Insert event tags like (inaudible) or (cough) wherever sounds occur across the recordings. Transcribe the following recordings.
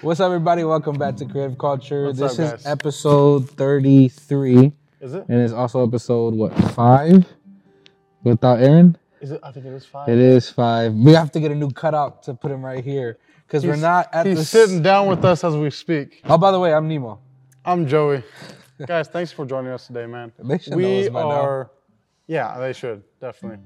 What's up, everybody? Welcome back to Creative Culture. What's this up, is episode 33, Is it? and it's also episode, what, five? Without Aaron? Is it? I think it is five. It is five. We have to get a new cutout to put him right here because we're not at He's the. sitting down with us as we speak. Oh, by the way, I'm Nemo. I'm Joey. (laughs) Guys, thanks for joining us today, man. They should know We us by now. are, yeah, they should definitely.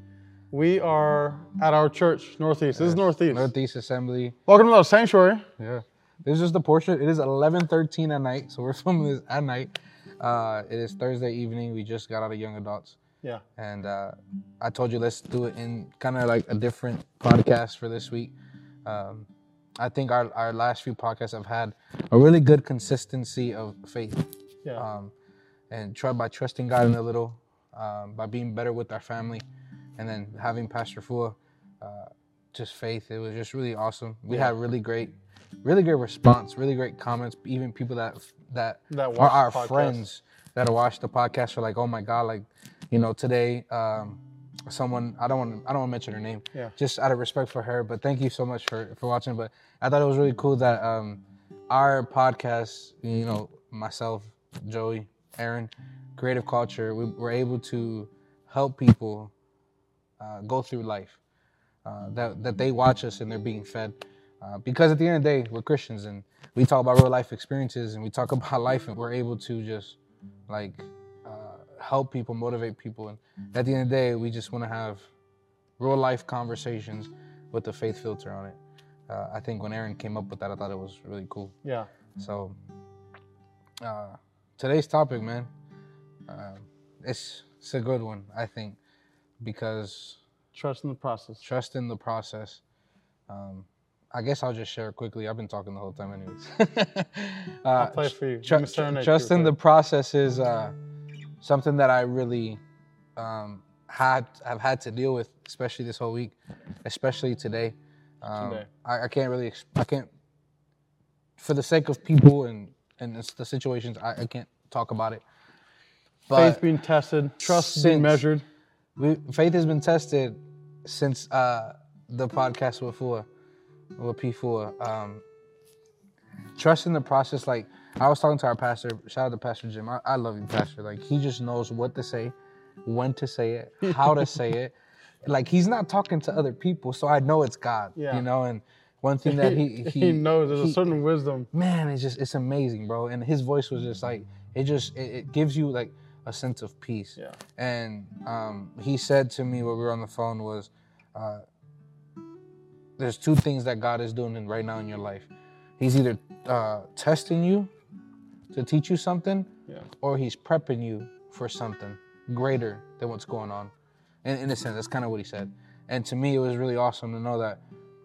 We are at our church, Northeast. This is Northeast. Northeast Assembly. Welcome to the sanctuary. Yeah. This is the portrait. It is 11:13 at night, so we're (laughs) filming this at night. Uh, it is Thursday evening. We just got out of young adults. Yeah. and uh, I told you let's do it in kind of like a different podcast for this week. Um, I think our, our last few podcasts have had a really good consistency of faith, Yeah. um, and try by trusting God in a little, um, by being better with our family, and then having Pastor Fua, uh, just faith. It was just really awesome. We Yeah. had really great, really great response, really great comments. Even people that that, That are our friends that watch the podcast are like, oh my god, like you know, today, um, someone I don't want I don't want to mention her name, Yeah. just out of respect for her. But thank you so much for for watching. But I thought it was really cool that um, our podcast, you know, myself, Joey, Aaron, Creative Culture, we were able to help people uh, go through life. Uh, that that they watch us and they're being fed. Uh, because at the end of the day, we're Christians and we talk about real life experiences and we talk (laughs) about life and we're able to just like uh, help people, motivate people. And at the end of the day, we just want to have real life conversations with the faith filter on it. Uh, I think when Aaron came up with that, I thought it was really cool. Yeah. So uh, today's topic, man, uh, it's it's a good one, I think, because Trust in the process. trust in the process. Um, I guess I'll just share quickly. I've been talking the whole time, anyways. (laughs) uh, I'll play for you. tr- serenade trust in the process is uh, something that I really um, had have had to deal with, especially this whole week, especially today. Um, Today. I, I can't really, ex- I can't, for the sake of people and and the, situations, I, I can't talk about it. Faith being tested, trust being measured. we, faith has been tested since uh, the podcast with Fua, with P Fua. Um, trust in the process. Like I was talking to our pastor. Shout out to Pastor Jim. I, I love you, Pastor. Like he just knows what to say, when to say it, how to say it. (laughs) Like he's not talking to other people, so I know it's God. Yeah. You know, and one thing that he (laughs) he, He, knows there's he- a certain wisdom. man, it's just it's amazing, bro. And his voice was just like it just it, it gives you like a sense of peace. Yeah. And um, he said to me when we were on the phone was, uh, there's two things that God is doing in, right now in your life. He's either uh, testing you to teach you something, Yeah. or he's prepping you for something greater than what's going on. In, in a sense, that's kind of what he said. And to me, it was really awesome to know that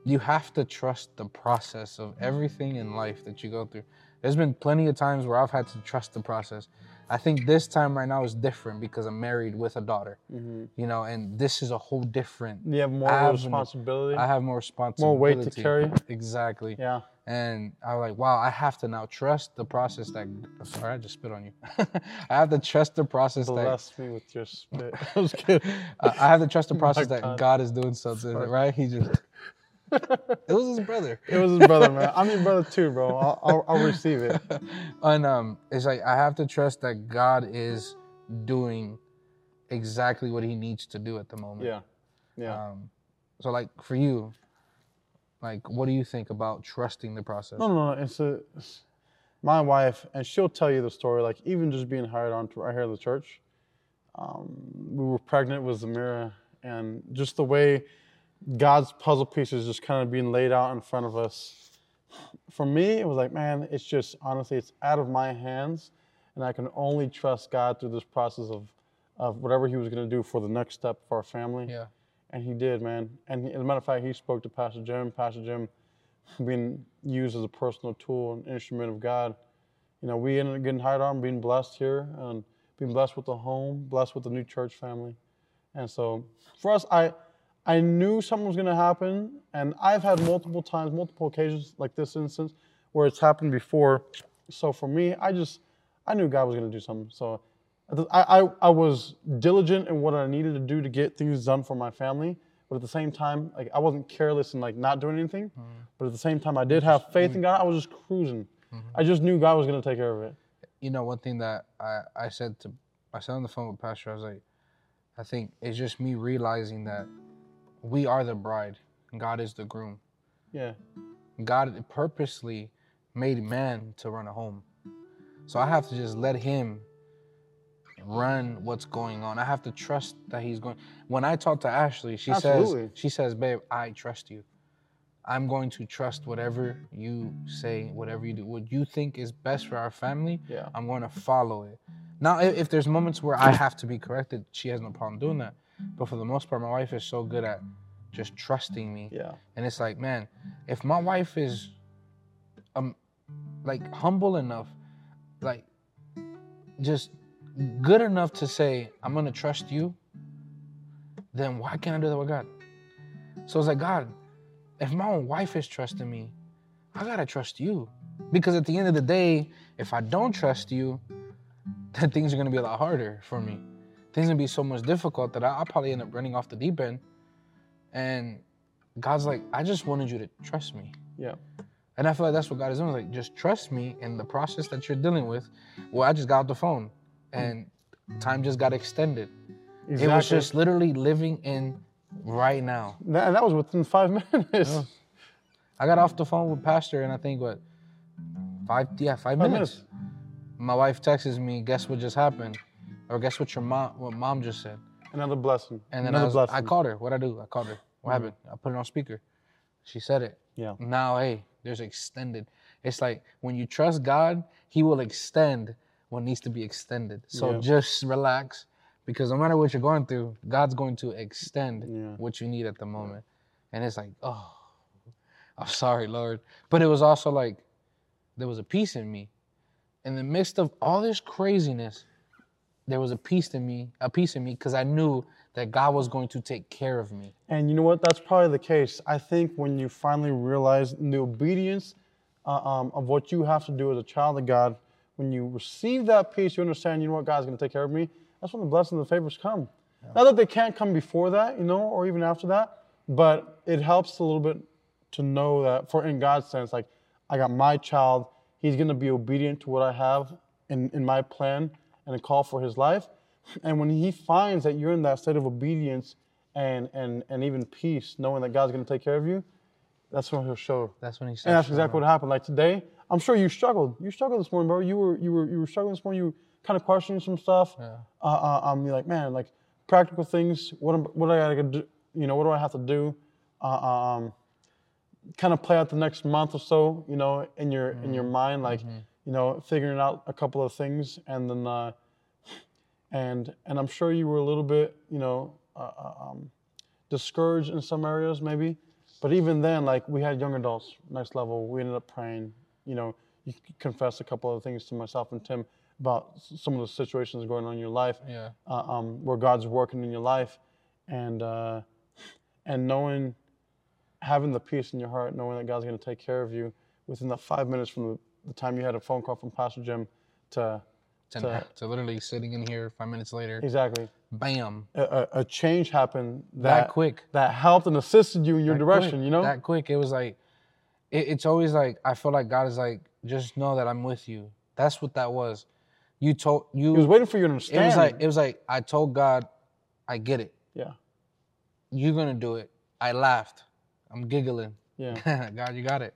you have to trust the process of everything in life that you go through. There's been plenty of times where I've had to trust the process. I think this time right now is different because I'm married with a daughter, mm-hmm. you know, and this is a whole different. You have more Avenue. responsibility. I have more responsibility. More weight to carry. Exactly. yeah. And I was like, wow, I have to now trust the process that. Sorry, I just spit on you. (laughs) I have to trust the process that. Bless me with your spit. (laughs) I was kidding. (laughs) I have to trust the process that. God is doing something, right? He just. It was his brother. (laughs) It was his brother, man. I'm your brother too, bro. I'll, I'll, I'll receive it. (laughs) and um, it's like I have to trust that God is doing exactly what He needs to do at the moment. Yeah. Yeah. Um, so like for you, like what do you think about trusting the process? No, no, no. It's a, it's my wife, and she'll tell you the story. Like even just being hired on to right here at the church, um, we were pregnant with Zamira, and just the way God's puzzle pieces just kind of being laid out in front of us. For me, it was like, man, it's just honestly, it's out of my hands, and I can only trust God through this process of, of whatever He was going to do for the next step for our family. Yeah. And he did, man. And as a matter of fact, he spoke to Pastor Jim. Pastor Jim being used as a personal tool and instrument of God. You know, we ended up getting hired on, being blessed here, and being blessed with a home, blessed with a new church family. And so for us, I I knew something was going to happen, and I've had multiple times, multiple occasions like this instance where it's happened before. So for me, I just I knew God was going to do something. So I, I I was diligent in what I needed to do to get things done for my family, but at the same time, like I wasn't careless and like not doing anything. Mm-hmm. But at the same time, I did have faith in God. I was just cruising. Mm-hmm. I just knew God was gonna take care of it. you know, one thing that I, I said to, I said on the phone with Pastor, I was like, I think it's just me realizing that we are the bride God is the groom. Yeah, God purposely made man to run a home. So I have to just let him run what's going on. I have to trust that he's going. When I talk to Ashley, she Absolutely. says, she says, babe, I trust you. I'm going to trust whatever you say, whatever you do, what you think is best for our family. Yeah. I'm going to follow it. Now, if, if there's moments where I have to be corrected, she has no problem doing that. But for the most part, my wife is so good at just trusting me. yeah, And it's like, man, if my wife is um like humble enough, like just good enough to say, I'm gonna trust you, then why can't I do that with God? So it's like, God, if my own wife is trusting me, I gotta trust you. Because at the end of the day, if I don't trust you, (laughs) then things are gonna be a lot harder for me. Things gonna be so much difficult that I, I'll probably end up running off the deep end. And God's like, I just wanted you to trust me. yeah, And I feel like that's what God is doing. Like, just trust me in the process that you're dealing with. Well, I just got off the phone and time just got extended. exactly. It was just literally living in right now. That- that was within five (laughs) minutes. I got off the phone with Pastor and I think what five yeah, five, Five minutes. My wife texts me, guess what just happened? Or guess what your mom what mom just said? Another blessing. And then I, Another was, blessing. I called her. What I do? I called her. What mm. happened? I put it on speaker. She said it. Yeah. Now, hey, there's extended. It's like when you trust God, He will extend what needs to be extended. So Yeah. just relax, because no matter what you're going through, God's going to extend Yeah. what you need at the moment. And it's like, oh, I'm sorry, Lord. But it was also like there was a peace in me. In the midst of all this craziness, there was a peace in me, a peace in me, because I knew that God was going to take care of me. And you know what? That's probably the case. I think when you finally realize the obedience uh, um, of what you have to do as a child of God, when you receive that peace, you understand, you know what, God's going to take care of me. That's when the blessings and the favors come. Not that they can't come before that, you know, or even after that, but it helps a little bit to know that, for in God's sense, like, I got my child, he's going to be obedient to what I have in, in my plan and a call for his life. And when he finds that you're in that state of obedience and, and, and even peace, knowing that God's going to take care of you, that's when he'll show. That's when He And that's exactly what happened. Like today, I'm sure you struggled. You struggled this morning, bro. You were you were you were struggling this morning. You were kind of questioning some stuff. Yeah. Uh, uh, um, you're like, man, like practical things. What am, what do I gotta do? You know, what do I have to do? Uh, um, kind of play out the next month or so. You know, in your in your mind, like you know, figuring out a couple of things, and then uh, and and I'm sure you were a little bit, you know, uh, uh, um, discouraged in some areas, maybe. But even then, like we had young adults, next level. We ended up praying. You know, you confessed a couple of things to myself and Tim about some of the situations going on in your life, Yeah. uh, um, where God's working in your life, and uh, and knowing, having the peace in your heart, knowing that God's going to take care of you within the five minutes from the, the time you had a phone call from Pastor Jim to To, to- to literally sitting in here five minutes later, exactly bam, a, a, change happened that, that quick. that helped and assisted you in your that direction. quick, You know, that quick. It was like, it, it's always like I feel like God is like, just know that I'm with you. That's what that was. You told you. he was waiting for you to understand. it was like it was like I told God, I get it. yeah, You're gonna do it. I laughed. I'm giggling. yeah, (laughs) God, you got it.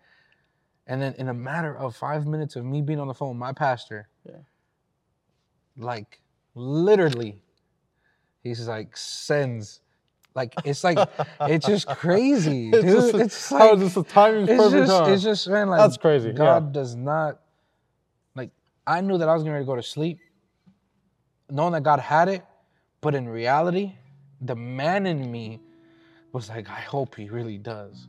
And then in a matter of five minutes of me being on the phone, my pastor, Yeah. like literally, he's like sends, like it's like (laughs) it's just crazy, It's dude. just, it's how like just the timing's it's perfect. just huh? it's just man, like That's crazy, yeah. God does not like. I knew that I was going to go to sleep, knowing that God had it, but in reality, the man in me was like, I hope he really does.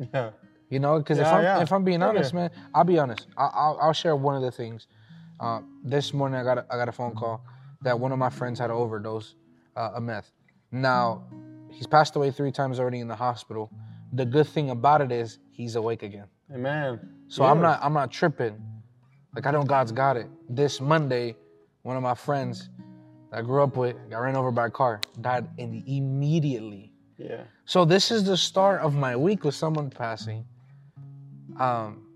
(laughs) yeah, You know, because if I'm yeah. if I'm being honest, yeah. man, I'll be honest. I, I'll I'll share one of the things. Uh, this morning, I got a, I got a phone call that one of my friends had an overdose uh, of meth. Now, he's passed away three times already in the hospital. The good thing about it is he's awake again. amen. So I'm not I'm not tripping. Like I know God's got it. This Monday, one of my friends that I grew up with got ran over by a car, died in immediately. Yeah. So this is the start of my week with someone passing. Um,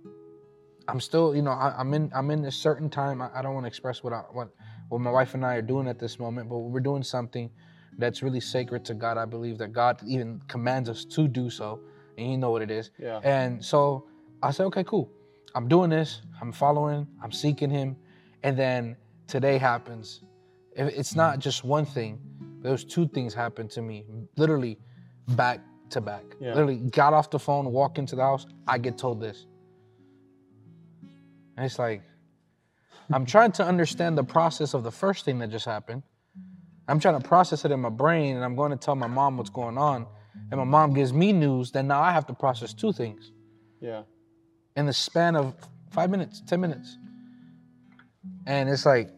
I'm still, you know, I, I'm in I'm in a certain time. I, I don't want to express what I what what my wife and I are doing at this moment, but we're doing something that's really sacred to God. I believe that God even commands us to do so, and you know what it is. Yeah. And so I said, okay, cool. I'm doing this. I'm following. I'm seeking Him, and then today happens. It's not just one thing. Those two things happened to me, literally back to back. Yeah. Literally got off the phone, walk into the house. I get told this. And it's like, I'm trying to understand the process of the first thing that just happened. I'm trying to process it in my brain, and I'm going to tell my mom what's going on. And my mom gives me news, then now I have to process two things Yeah. in the span of five minutes, 10 minutes. And it's like,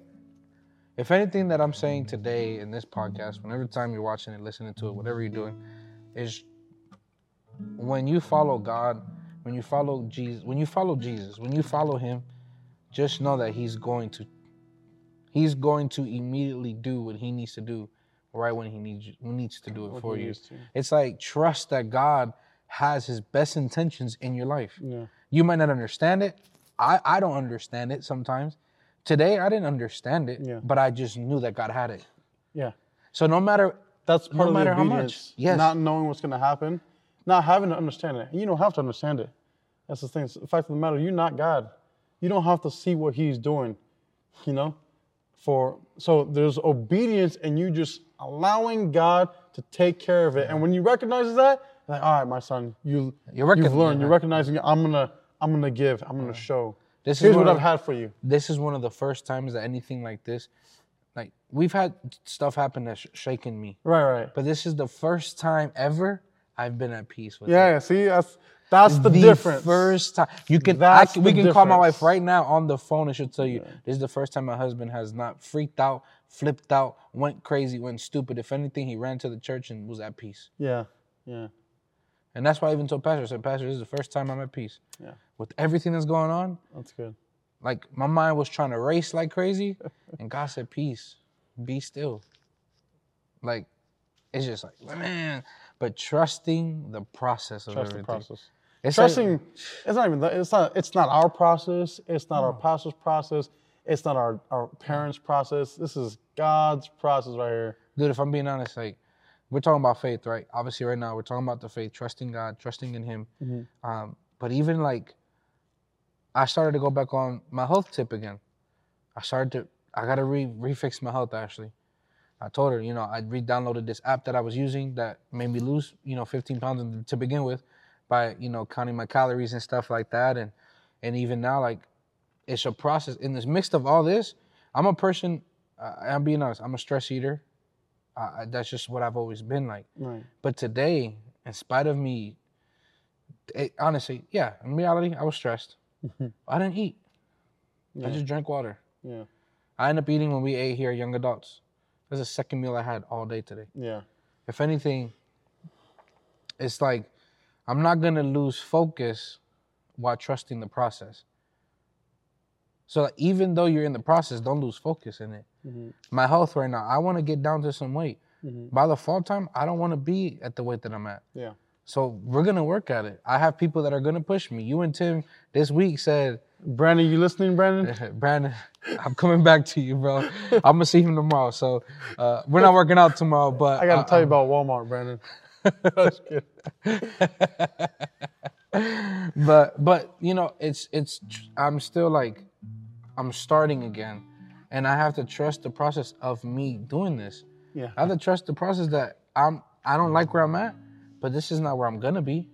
if anything that I'm saying today in this podcast, whenever time you're watching it, listening to it, whatever you're doing, is when you follow God, when you follow Jesus, when you follow Jesus, when you follow Him, just know that He's going to, He's going to immediately do what He needs to do, right when He needs needs to do it What for you. It's like trust that God has His best intentions in your life. Yeah. You might not understand it. I, I don't understand it sometimes. Today I didn't understand it, Yeah. but I just knew that God had it. Yeah. So no matter That's No of matter the how much. Yes. Not knowing what's going to happen, not having to understand it. You don't have to understand it. That's the thing. It's the fact of the matter, you're not God. You don't have to see what He's doing. You know, for so there's obedience, and you just allowing God to take care of it. And when you recognize that, like, all right, my son, you You're you've learned. You're recognizing. I'm gonna I'm gonna give. I'm gonna show. This is what I've of- had for you. this is one of the first times that anything like this, like we've had stuff happen that's shaken me, Right, right. but this is the first time ever I've been at peace with. Yeah, it. yeah. See, that's that's the, the difference. first time you can, I can we can call my wife right now on the phone and she'll tell you this is the first time my husband has not freaked out, flipped out, went crazy, went stupid. If anything, he ran to the church and was at peace. Yeah, yeah, And that's why I even told Pastor, I said, Pastor, this is the first time I'm at peace. Yeah. With everything that's going on, that's good. like my mind was trying to race like crazy, (laughs) and God said, Peace, be still. Like, it's just like, man, but trusting the process of Trust the process. It's like- Trusting, it's not even that. It's not. It's not our process. It's not our pastor's process. It's not our our parents' process. This is God's process right here. dude, if I'm being honest, like we're talking about faith, right? Obviously, right now we're talking about the faith, trusting God, trusting in Him. Mm-hmm. Um, but even like, I started to go back on my health tip again. I started to, I gotta re refix my health. Actually, I told her, you know, I re-downloaded this app that I was using that made me lose, you know, 15 pounds to begin with, by you know counting my calories and stuff like that, and and even now like, it's a process. In this midst of all this, I'm a person. Uh, I'm being honest. I'm a stress eater. Uh, that's just what I've always been like. Right. But today, in spite of me, it, honestly, yeah, in reality, I was stressed. I didn't eat. I just drank water. Yeah. I ended up eating when we ate here, young adults. That's the second meal I had all day today. Yeah. If anything, it's like I'm not gonna lose focus while trusting the process. So even though you're in the process, don't lose focus in it. Mhm. My health right now, I want to get down to some weight. Mhm. By the fall time, I don't want to be at the weight that I'm at. Yeah. So we're gonna work at it. I have people that are gonna push me. You and Tim this week said, Brandon, you listening, Brandon? (laughs) Brandon, I'm coming back to you, bro. I'm gonna see him tomorrow. So uh, we're not working out tomorrow, but I gotta uh, tell you about Walmart, Brandon. (laughs) That's good. (laughs) but but you know it's it's i'm still like i'm starting again and i have to trust the process of me doing this Yeah. i have to trust the process that i'm i don't like where i'm at but this is not where i'm gonna be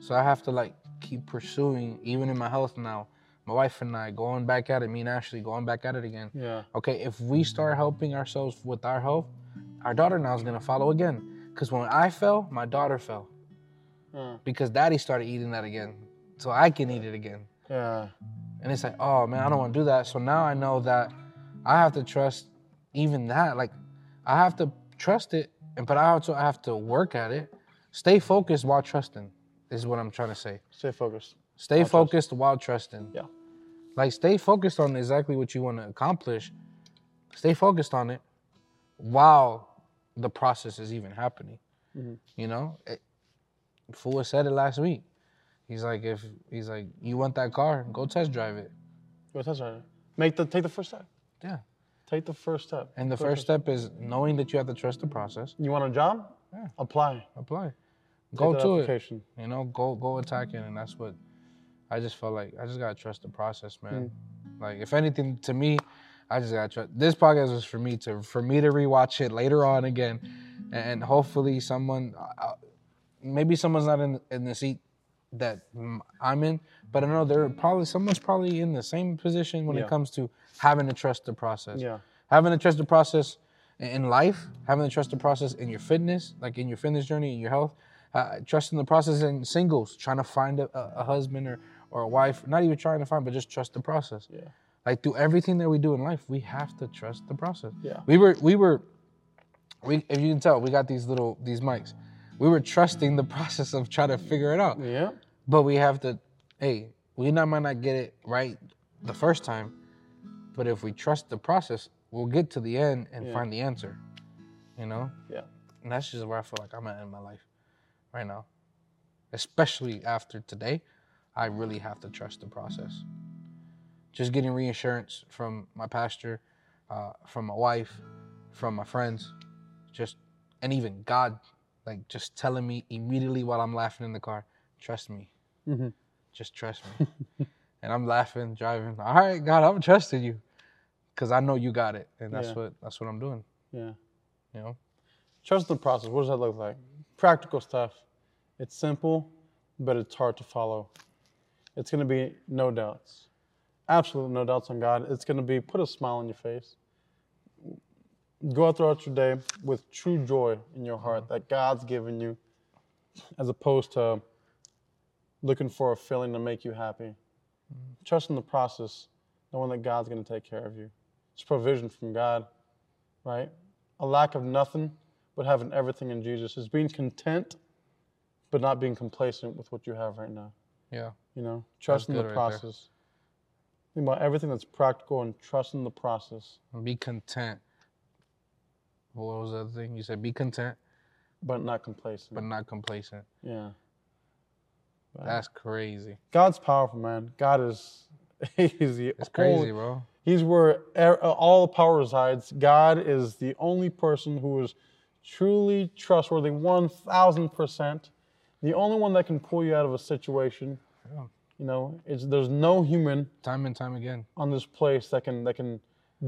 so i have to like keep pursuing even in my health now. My wife and i going back at it me and ashley going back at it again. Yeah. okay if we start helping ourselves with our health our daughter now is gonna follow again. Because when i fell my daughter fell. Because daddy started eating that again. So i can eat it again. Yeah. and it's like oh man i don't want to do that. So now i know that i have to trust even that. Like i have to trust it and but i also have to work at it. Stay focused while trusting is what i'm trying to say Stay focused. stay trust. focused while trusting Yeah. like stay focused on exactly what you want to accomplish stay focused on it while the process is even happening mm-hmm. You know, it, Fua said it last week. He's like, if he's like, you want that car, go test drive it. Well, that's right. Make the take the first step. Yeah. Take the first step. And the Go first step is knowing that you have to trust the process. You want a job? Yeah. Apply. Apply. Go to it. You know, go go attack it, and that's what I just felt like. I just gotta trust the process, man. Like if anything, to me, I just gotta trust. This podcast was for me to for me to rewatch it later on again, and hopefully someone, uh, maybe someone's not in in the seat that mm, I'm in, but I know they're probably someone's probably in the same position when Yeah. it comes to having to trust the process Yeah. having to trust the process in life, having to trust the process in your fitness, like in your fitness journey, in your health, uh, trusting the process in singles, trying to find a, a a husband or, or a wife, not even trying to find, but just trust the process. Yeah. Like through everything that we do in life, we have to trust the process. Yeah. We were, we were, we if you can tell, we got these little these mics. We were trusting the (laughs) process of trying to figure it out. Yeah. But we have to, hey, we not might not get it right the first time, but if we trust the process, we'll get to the end and Yeah. find the answer. You know? Yeah. And that's just where I feel like I'm at in my life right now. Especially after today, I really have to trust the process. Just getting reinsurance from my pastor, uh, from my wife, from my friends, just and even God, like just telling me immediately while I'm laughing in the car, trust me. Mhm. Just trust me. (laughs) and I'm laughing, driving. All right, God, I'm trusting you. Cause I know you got it. And that's Yeah. what that's what I'm doing. Yeah. You know? Trust the process. What does that look like? Practical stuff. It's simple, but it's hard to follow. It's going to be no doubts. Absolute no doubts on God. It's going to be put a smile on your face. Go out throughout your day with true joy in your heart that God's given you, as opposed to looking for a feeling to make you happy. Trust in the process, knowing that God's going to take care of you. It's provision from God, right? A lack of nothing, but having everything in Jesus is being content, but not being complacent with what you have right now. Yeah. You know, trusting the right there. process. Think about everything that's practical and trusting the process, And be content. What was the other thing? You said be content, but not complacent. but not complacent. yeah. Wow. That's crazy. God's powerful, man. God is (laughs) he's the It's crazy, bro. He's where er- all the power resides. God is the only person who is truly trustworthy, 1000%. The only one that can pull you out of a situation. Yeah. You know, it's, there's no human Time and time again. on this place that can that can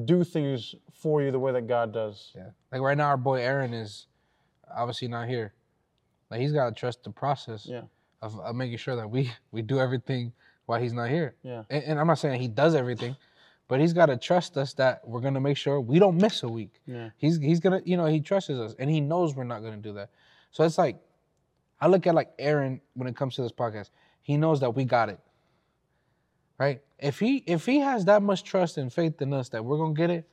do things for you the way that God does. Yeah. Like right now, our boy Aaron is obviously not here. Like he's got to trust the process Yeah. of, of making sure that we we do everything while he's not here. Yeah. And, and I'm not saying he does everything, but he's got to trust us that we're gonna make sure we don't miss a week. Yeah. He's he's gonna you know he trusts us and he knows we're not gonna do that. So it's like I look at like Aaron when it comes to this podcast. He knows that we got it. Right? If he if he has that much trust and faith in us that we're gonna get it,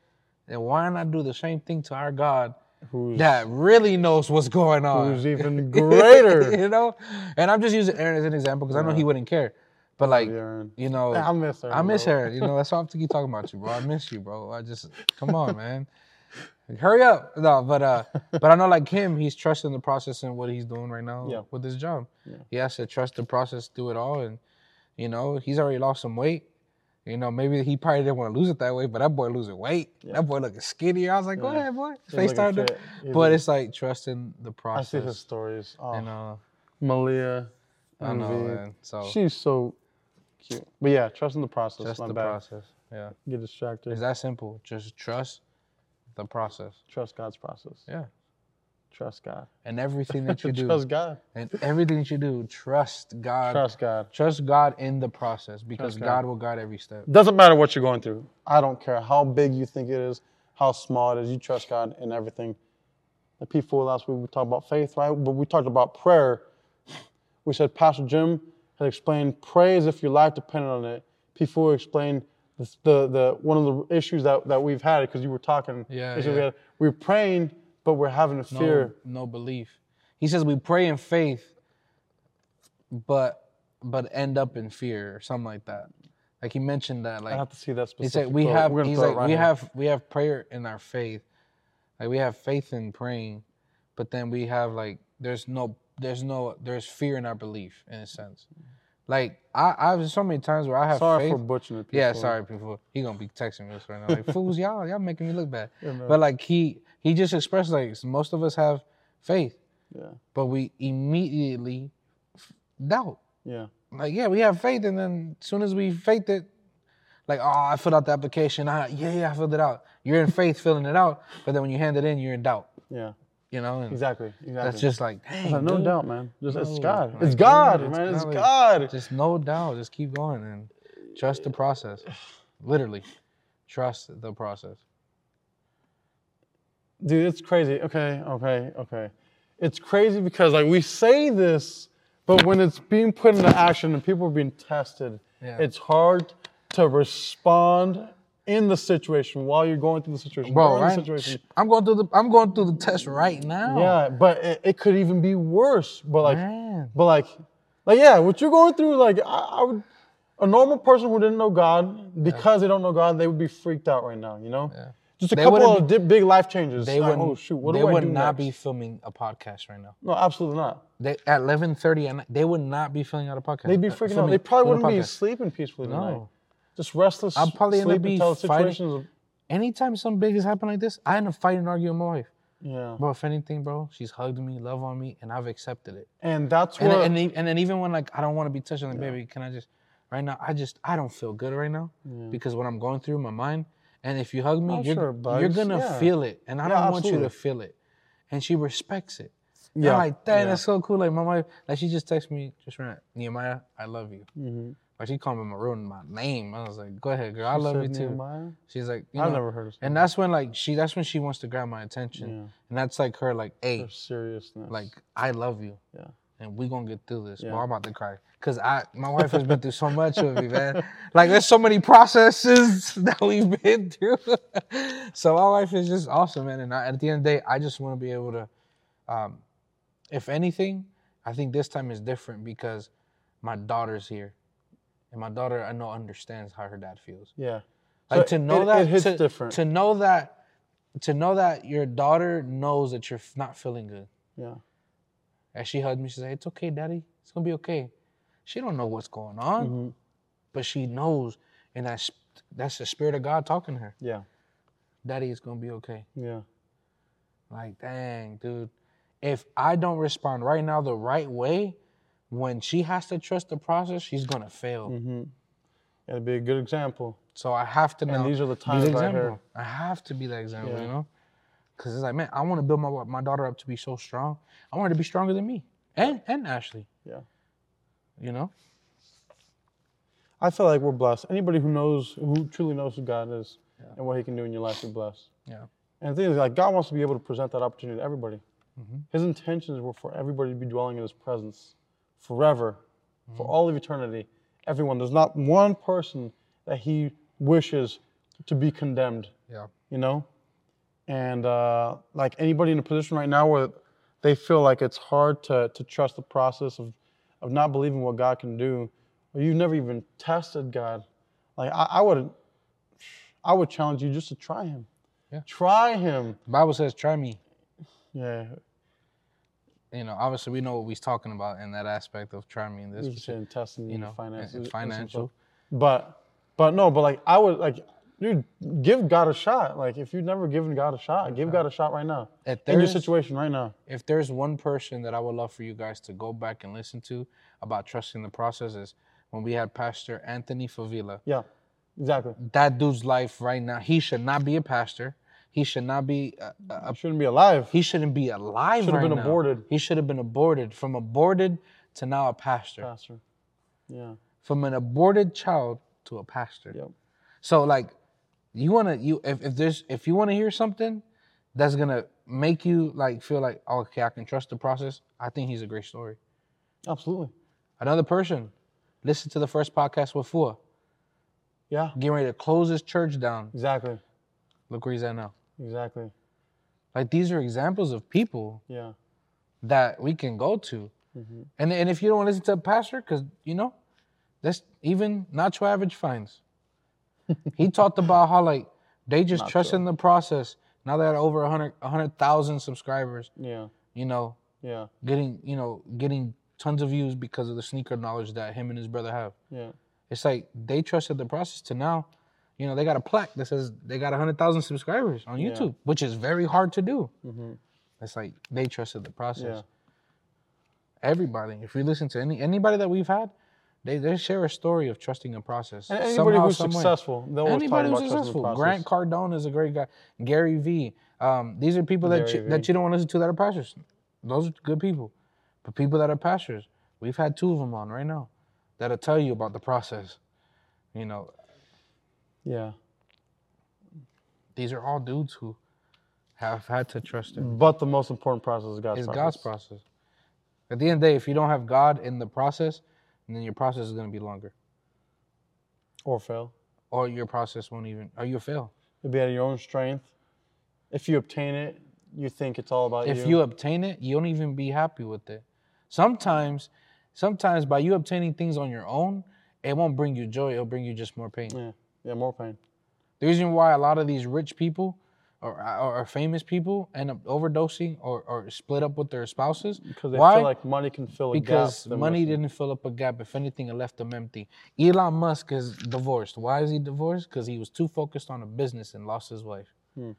then why not do the same thing to our God Who's that really knows what's going on? who's even (laughs) greater. you know? And I'm just using Aaron as an example because I know he wouldn't care. But like, Aaron. you know, I miss her. I miss bro. her. You know, that's why I'm to keep talking about you, bro. I miss you, bro. I just come on, (laughs) man. Hurry up. No, but uh but I know like him, he's trusting the process and what he's doing right now Yeah. with his job. Yeah. He has to trust the process, do it all. And you know, he's already lost some weight. You know, maybe he probably didn't want to lose it that way, but that boy losing weight. That boy looking skinny. I was like, go ahead, boy. Face looking FaceTime him. fit. He's But looking- it's like trusting the process. I process. see his stories. Oh, And uh Malia. I know, man. So She's so cute. But yeah, trusting the process. just my the bad. process. Yeah. Get distracted. It's that simple. Just trust the process. Trust God's process. Yeah. Trust God. And everything that you (laughs) do. Trust God. And everything that you do, trust God. Trust God. Trust God in the process because God. God. will guide every step. Doesn't matter what you're going through. I don't care how big you think it is, how small it is. You trust God in everything. The P4 last week we talked about faith, right? But we talked about prayer. We said Pastor Jim had explained pray as if your life depended on it. P4 explained the the, the one of the issues that, that we've had because you were talking. Yeah, that We had, we're praying, but we're having a fear. no belief. He says we pray in faith, but but end up in fear or something like that. Like he mentioned that. I Like have to see that he said we quote. have. He's like right we here. have we have prayer in our faith. Like we have faith in praying, but then we have like there's no there's no there's fear in our belief in a sense. Like I I've so many times where I have Sorry faith. for butchering people. Yeah, sorry, people. He gonna be texting me this right now. Like, (laughs) fools, y'all, y'all making me look bad. Yeah. But like he he just expressed like most of us have faith, Yeah, but we immediately doubt. yeah, Like, yeah, we have faith, and then as soon as we faith it, like, oh, I filled out the application. I, yeah, yeah, I filled it out. You're in faith filling it out, but then when you hand it in, you're in doubt. yeah. You know, and Exactly. Exactly. that's just like, dang, like, no dude. doubt, man. Just it's God. like, It's dude, God, it's man. It's God. God. Just no doubt. Just keep going and trust the process. Literally, trust the process. Dude, it's crazy. Okay, okay, okay. It's crazy because like we say this, but when it's being put into action and people are being tested, Yeah. it's hard to respond in the situation while you're going through the situation. Bro, during the right? situation. I'm going through the I'm going through the test right now. Yeah, but it, it could even be worse. But like, Man. but like, like yeah, what you're going through, like I, I would, a normal person who didn't know God, because they don't know God, they would be freaked out right now. You know, Yeah. just a They couple of di- big life changes. They Like, would oh shoot, what they do I would do not be filming a podcast right now. No, absolutely not. They at 11:30 and they would not be filling out a podcast. They'd be uh, freaking out. They probably wouldn't be sleeping peacefully tonight. Just restless. I'm probably end up be fighting-. Of, Anytime something big has happened like this, I end up fighting and arguing with my wife. yeah, Bro, if anything, bro, she's hugged me, love on me, and I've accepted it. and that's And what. and, e- and then even when like I don't want to be touched, I'm like, baby, can I just right now? I just I don't feel good right now because what I'm going through in my mind. And if you hug me, you're, sure, you're gonna Yeah. feel it, and I Yeah, don't want you to feel it. And she respects it. Yeah. yeah, I'm like, dang, yeah. that's so cool. Like my wife, like she just texted me just right, Nehemiah, I love you. Mhm. Like she called me Maroon my name. I was like, go ahead, girl, I She love you too. Nehemiah? She's like, you I've know, never heard of and that's when like she, that's when she wants to grab my attention, Yeah. and that's like her like, hey, Their seriousness. like I love you. Yeah. And we gonna get through this. Yeah. I'm about to cry. Cause I my wife has been through so much with me, man. (laughs) Like there's so many processes (laughs) that we've been through. (laughs) so my wife is just awesome, man. And I, at the end of the day, I just want to be able to um, if anything, I think this time is different because my daughter's here. And my daughter I know understands how her dad feels. yeah. Like So to know it, that it hits to, different. to know that to know that your daughter knows that you're not feeling good. yeah. And she hugged me. She said, "It's okay, Daddy. It's gonna be okay." She don't know what's going on, Mhm. but she knows, and that's that's the spirit of God talking to her. Yeah. Daddy, it's gonna be okay. Yeah. Like, dang, dude. If I don't respond right now the right way, when she has to trust the process, she's gonna fail. Mm-hmm. It'd be a good example. So I have to now And these are the times the example. here. I have to be that example, Yeah. you know? Because it's like, man, I want to build my my daughter up to be so strong. I want her to be stronger than me and and Ashley. Yeah. You know? I feel like we're blessed. Anybody who knows, who truly knows who God is Yeah. and what He can do in your life, you're blessed. Yeah. And the thing is, like, God wants to be able to present that opportunity to everybody. Mhm. His intentions were for everybody to be dwelling in His presence forever, for Mm-hmm. all of eternity. Everyone. There's not one person that He wishes to be condemned. Yeah. You know, and uh, like anybody in a position right now where they feel like it's hard to to trust the process of of not believing what God can do, or you've never even tested God. Like I, I would, I would challenge you just to try Him. Yeah. Try Him. The Bible says, try me. Yeah. You know, obviously we know what we're talking about in that aspect of try me in this You can say in testing, you know, finances, and and financial. But, but no, but like I would like, dude, give God a shot. Like if you've never given God a shot, give God a shot right now. In your situation right now. if there's one person that I would love for you guys to go back and listen to about trusting the process is when we had Pastor Anthony Favila. Yeah. Exactly. That dude's life right now, he should not be a pastor. He should not be uh, uh, a I shouldn't be alive. He shouldn't be alive. He should have right been now. aborted. He should have been aborted. From aborted to now a pastor. Pastor. Yeah. From an aborted child to a pastor. Yep. So like, you wanna you if, if there's if you wanna hear something that's gonna make you like feel like oh, okay I can trust the process. I think he's a great story. Absolutely. Another person, listen to the first podcast with Fua. Yeah. Getting ready to close his church down. Exactly. Look where he's at now. Exactly. Like these are examples of people Yeah. that we can go to. Mhm. And and if you don't want to listen to a pastor, because you know, that's even Nacho Average finds. he (laughs) talked about how like they just Nacho. trust in the process. Now they had over 100 100,000 subscribers. Yeah. You know, Yeah. getting you know getting tons of views because of the sneaker knowledge that him and his brother have. Yeah. It's like they trusted the process to now, you know, they got a plaque that says they got hundred thousand subscribers on Yeah. YouTube, which is very hard to do. hmm It's like they trusted the process. Yeah. Everybody, if you listen to any anybody that we've had, they, they share a story of trusting a process. And anybody Somehow, who's some way. successful, they'll always talk Anybody who's successful. Grant Cardone is a great guy. Gary Vee. Um, these are people that you, that you don't want to listen to that are pastors. Those are good people. But people that are pastors, we've had two of them on right now that'll tell you about the process. You know, Yeah. these are all dudes who have had to trust him. But the most important process is God's process. It's process. God's process. At the end of the day, if you don't have God in the process, then your process is going to be longer, Or fail. or your process won't even, or you'll fail. You'll be at your own strength. If you obtain it, you think it's all about if you. If you obtain it, you don't even be happy with it. Sometimes, sometimes by you obtaining things on your own, it won't bring you joy. It'll bring you just more pain. Yeah. Yeah, more pain. The reason why a lot of these rich people or, or, famous people end up overdosing or, or split up with their spouses Because they Why? feel like money can fill a because gap. they're money missing. didn't fill up a gap. If anything, it left them empty. Elon Musk is divorced. Why is he divorced? Because he was too focused on a business and lost his wife. Hmm.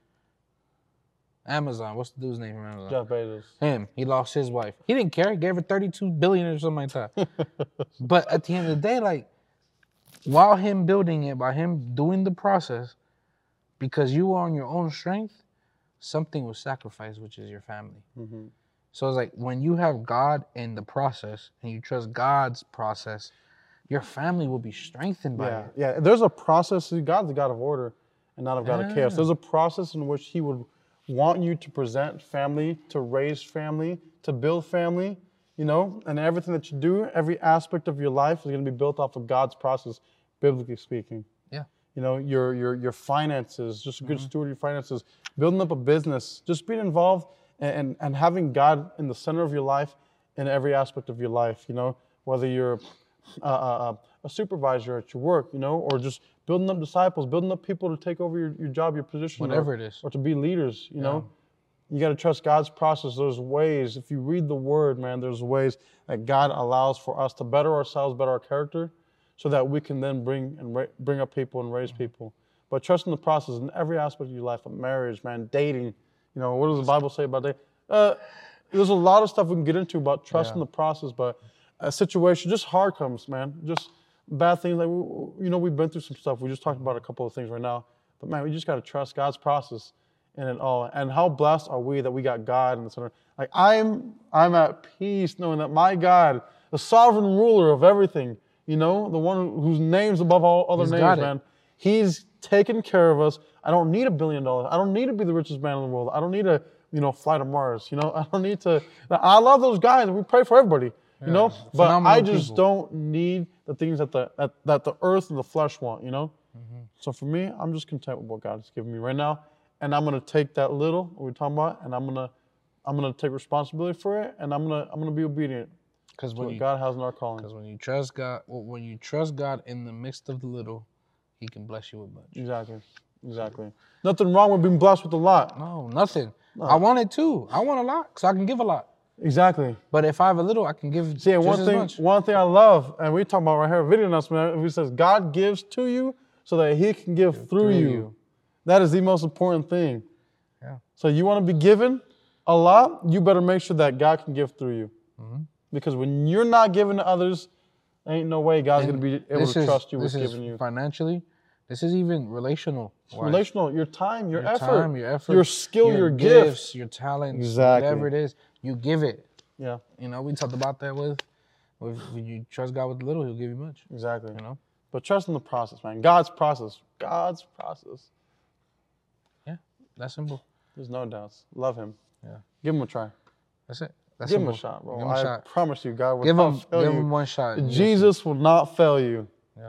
Amazon. What's the dude's name from Amazon? Jeff Bezos. Him. He lost his wife. He didn't care. He gave her 32 billion or something like that. (laughs) but at the end of the day, like, while him building it, by him doing the process, because you were on your own strength, something was sacrificed, which is your family. hmm So it's like when you have God in the process and you trust God's process, your family will be strengthened by Yeah, it. yeah. There's a process. God's a God of order and not a God of chaos. There's a process in which He would want you to present family, to raise family, to build family. You know, and everything that you do, every aspect of your life is going to be built off of God's process, biblically speaking. Yeah. You know, your your your finances, just a good Mm-hmm. steward of your finances, building up a business, just being involved and, and, and having God in the center of your life in every aspect of your life. You know, whether you're a, a, a supervisor at your work, you know, or just building up disciples, building up people to take over your, your job, your position, or- Whatever it is. or to be leaders. You know, you got to trust God's process. There's ways. If you read the Word, man, there's ways that God allows for us to better ourselves, better our character, so that we can then bring and ra- bring up people and raise people. But trusting the process in every aspect of your life, of marriage, man, dating. You know, what does the Bible say about dating? Uh, there's a lot of stuff we can get into about trusting Yeah. the process, but a situation, just hard comes, man. Just bad things. Like, we- you know, we've been through some stuff. We just talked about a couple of things right now. But man, we just got to trust God's process in it all. And how blessed are we that we got God in the center? Like I'm, I'm at peace knowing that my God, the sovereign ruler of everything, you know, the one whose name's above all other He's names, man. He's taken care of us. I don't need a billion dollars. I don't need to be the richest man in the world. I don't need to, you know, fly to Mars. You know, (laughs) I don't need to. I love those guys. We pray for everybody. You know, but I just people. don't need the things that the that, that the earth and the flesh want. You know. Mm-hmm. So for me, I'm just content with what God's given me right now, and I'm gonna take that little what we're talking about, and I'm gonna I'm gonna take responsibility for it, and I'm gonna I'm gonna be obedient Because when what you God has in our calling. because when you trust God, when you trust God in the midst of the little, He can bless you with much. Exactly, exactly. Nothing wrong with being blessed with a lot. No, nothing. I want it too. I want a lot because I can give a lot. Exactly. But if I have a little, I can give See, one thing, one thing I love, and we talk about right here, a video announcement. It says God gives to you so that He can give through, through you. you. That is the most important thing. Yeah. So you want to be given a lot, you better make sure that God can give through you. Mm-hmm. Because when you're not giving to others, ain't no way God's And to be able to is- trust you with this is giving you. financially. This is even relational. Relational, your time, your, your effort, time, your effort, your skill, your, gifts. your talents, Exactly. whatever it is, you give it. Yeah, You know, we talked about that with, with when you trust God with little, He'll give you much. exactly. You know, But trust in the process, man. God's process. God's process. That's simple. There's no doubts. Love Him. Yeah. Give Him a try. That's it. That's Give him a shot, bro. Give him a I shot. promise you, God will Give not him, fail give you. him one shot. and you'll see. Jesus will not fail you. Yeah.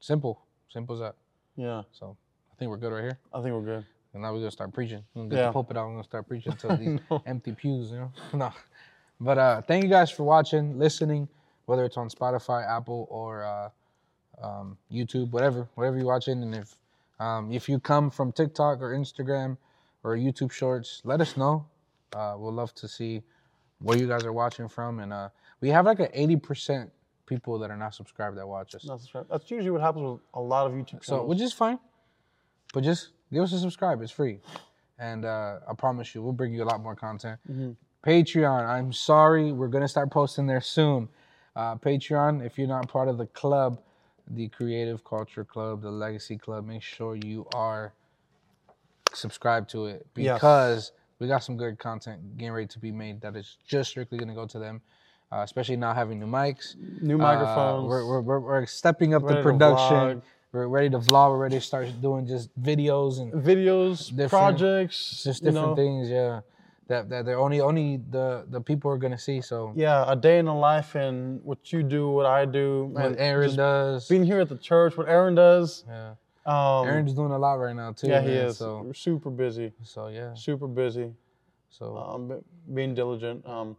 Simple. Simple as that. Yeah, So I think we're good right here. I think we're good. And now we're gonna start preaching. We're gonna get Yeah. the pulpit out. We're gonna start preaching to (laughs) these empty pews. You know, (laughs) no. But uh, thank you guys for watching, listening, whether it's on Spotify, Apple, or uh, um, YouTube, whatever, whatever you're watching. And if um, if you come from TikTok or Instagram or YouTube Shorts, let us know. Uh, we'll love to see where you guys are watching from, and uh, we have like an eighty percent people that are not subscribed that watch us. That's right. That's usually what happens with a lot of YouTube So, which is fine, but just give us a subscribe. It's free, and uh, I promise you, we'll bring you a lot more content. Patreon. I'm sorry, we're gonna start posting there soon. Uh, Patreon. If you're not part of the club, the Creative Culture Club, the Legacy Club, make sure you are subscribed to it because we got some good content getting ready to be made that is just strictly gonna go to them. Uh, especially now having new mics, New uh, microphones. we're, we're, we're, we're stepping up Ready the production. We're ready to vlog. We're ready to start doing just videos and videos, Different- projects, just you different know. things. Yeah, that that they're only only the the people are gonna see. So Yeah, a day in the life and what you do, what I do. what and Aaron does. Being here at the church, what Aaron does. Yeah, Um, Aaron's doing a lot right now too. yeah, he is So super busy, so yeah. super busy. So Um, be- being diligent. Um,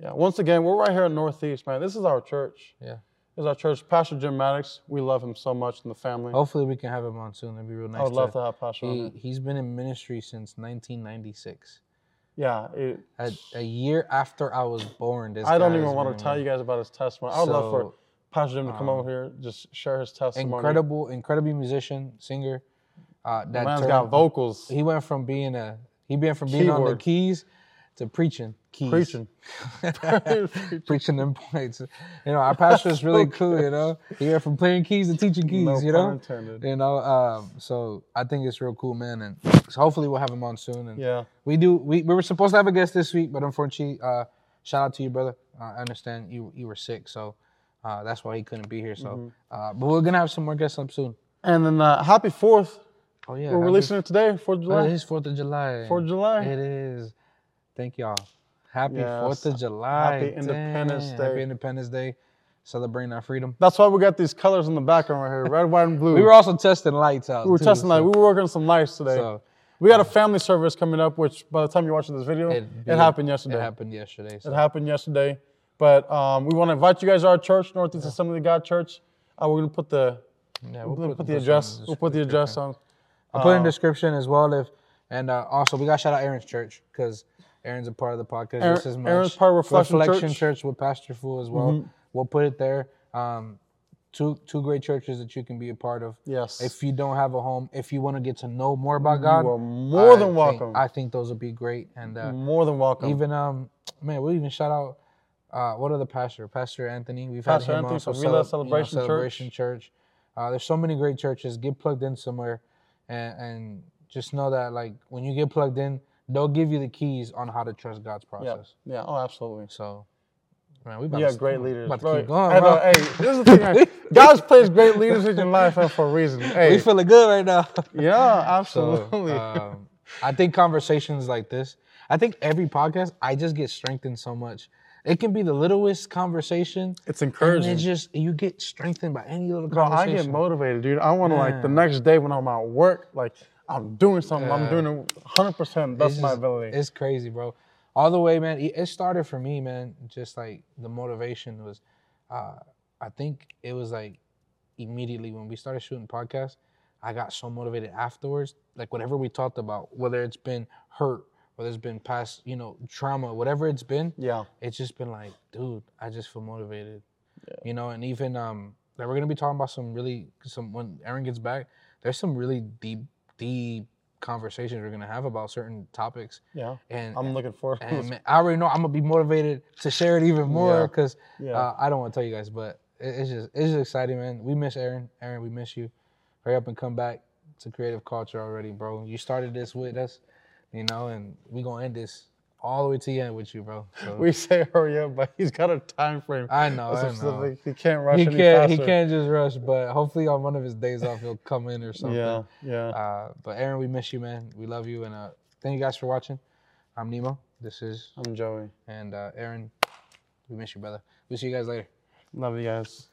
yeah. Once again, we're right here in Northeast, man. This is our church. yeah. This is our church. Pastor Jim Maddox. We love him so much in the family. Hopefully we can have him on soon. That'd be real nice. I would love to have Pastor He he's been in ministry since 1996. Yeah. it- A, a year after I was born. This I don't even want to tell you guys about his testimony. I would love for So, Pastor Jim to come um, over here, just share his testimony. incredible, incredible musician, singer. Uh, that Man's turned- got vocals. he went from being a he went from being on the keys to preaching keys. (laughs) (laughs) Preaching. preaching them points. You know, our pastor is really (laughs) cool. You know, he went from playing keys to teaching keys. No you know, intended. you know. Um, so I think it's real cool, man. And so hopefully we'll have him on soon. And Yeah. we do. We, we were supposed to have a guest this week, but unfortunately, uh, shout out to you, brother. Uh, I understand you you were sick, so uh, that's why he couldn't be here. So, Mm-hmm. uh, but we're gonna have some more guests up soon. And then uh, happy Fourth. Oh yeah, We're happy- releasing it today, Fourth of Oh, July. it is Fourth of July. Fourth of July. It is. Thank y'all. Happy Yes. Fourth of July. Happy Independence Damn. Day. Happy Independence Day. Celebrating our freedom. That's why we got these colors in the background right here, red, white, and blue. We were also testing lights out. We were too, testing so- light. We were working on some lights today. So we got a family service coming up, which by the time you're watching this video, it, it'd happened yesterday. It happened yesterday. So. It happened yesterday. But um, we want to invite you guys to our church, Northeast Assembly of God Church. Uh, we're gonna put the Yeah, we'll put, we'll the address. in We'll put the address on. I'll put it in the description as well. If and uh, also we got shout out Aaron's church because Aaron's a part of the podcast Aaron- much. Aaron's part of Reflection Reflection Church. Mm-hmm. with Pastor Fua as well. We'll put it there. Um, two two great churches that you can be a part of. Yes. If you don't have a home, if you want to get to know more about God, you are more I than think- welcome. I think those would be great. And uh, more than welcome. even um, man, we'll even shout out. Uh, what other pastor? Pastor Anthony. We've Pastor had him Anthony on. So from Real Celeb- you know, Celebration Church. Church. Uh, there's so many great churches. Get plugged in somewhere, and, and just know that like when you get plugged in, they'll give you the keys on how to trust God's process. Yeah. yeah. Oh, absolutely. So, man, we about You to, got great leaders. About to bro. keep going, I bro. know, hey, this is the thing. (laughs) God's placed great leaders in your life for a reason. (laughs) Hey, we feeling good right now. (laughs) yeah, So, absolutely. um, I think conversations like this, I think every podcast, I just get strengthened so much. It can be the littlest conversation. it's And encouraging. it's just you get strengthened by any little Bro, I get motivated, dude. I want to like the next day when I'm at work, like I'm doing something. I'm doing it 100. percent That's It's my just- ability. It's crazy, bro. All the way, man. It it started for me, man. Just like the motivation was, uh, I think it was like immediately when we started shooting podcasts, I got so motivated afterwards. Like whatever we talked about, whether it's been hurt, whether it's been past, you know, trauma, whatever it's been, yeah, it's just been like, dude, I just feel motivated. Yeah. You know, and even um like we're gonna be talking about some really some when Aaron gets back, there's some really deep, deep conversations we're gonna have about certain topics. yeah. And I'm looking forward and man, I already know I'm gonna be motivated to share it even more Yeah. because Yeah. uh, I don't want to tell you guys, but it, it's just it's just exciting, man. We miss Aaron. Aaron, we miss you. Hurry up and come back to creative culture already, bro. You started this with us, you know, and we gonna end this all the way to the end with you, bro. So We say hurry up, but he's got a time frame. I know, I know. He can't rush He any can't he can't just rush, but hopefully on one of his days off he'll come in or something. Yeah, yeah. Uh, but Aaron, we miss you, man. We love you, and uh, thank you guys for watching. I'm Nemo. This is I'm Joey. and uh, Aaron. We miss you, brother. We'll see you guys later. Love you guys.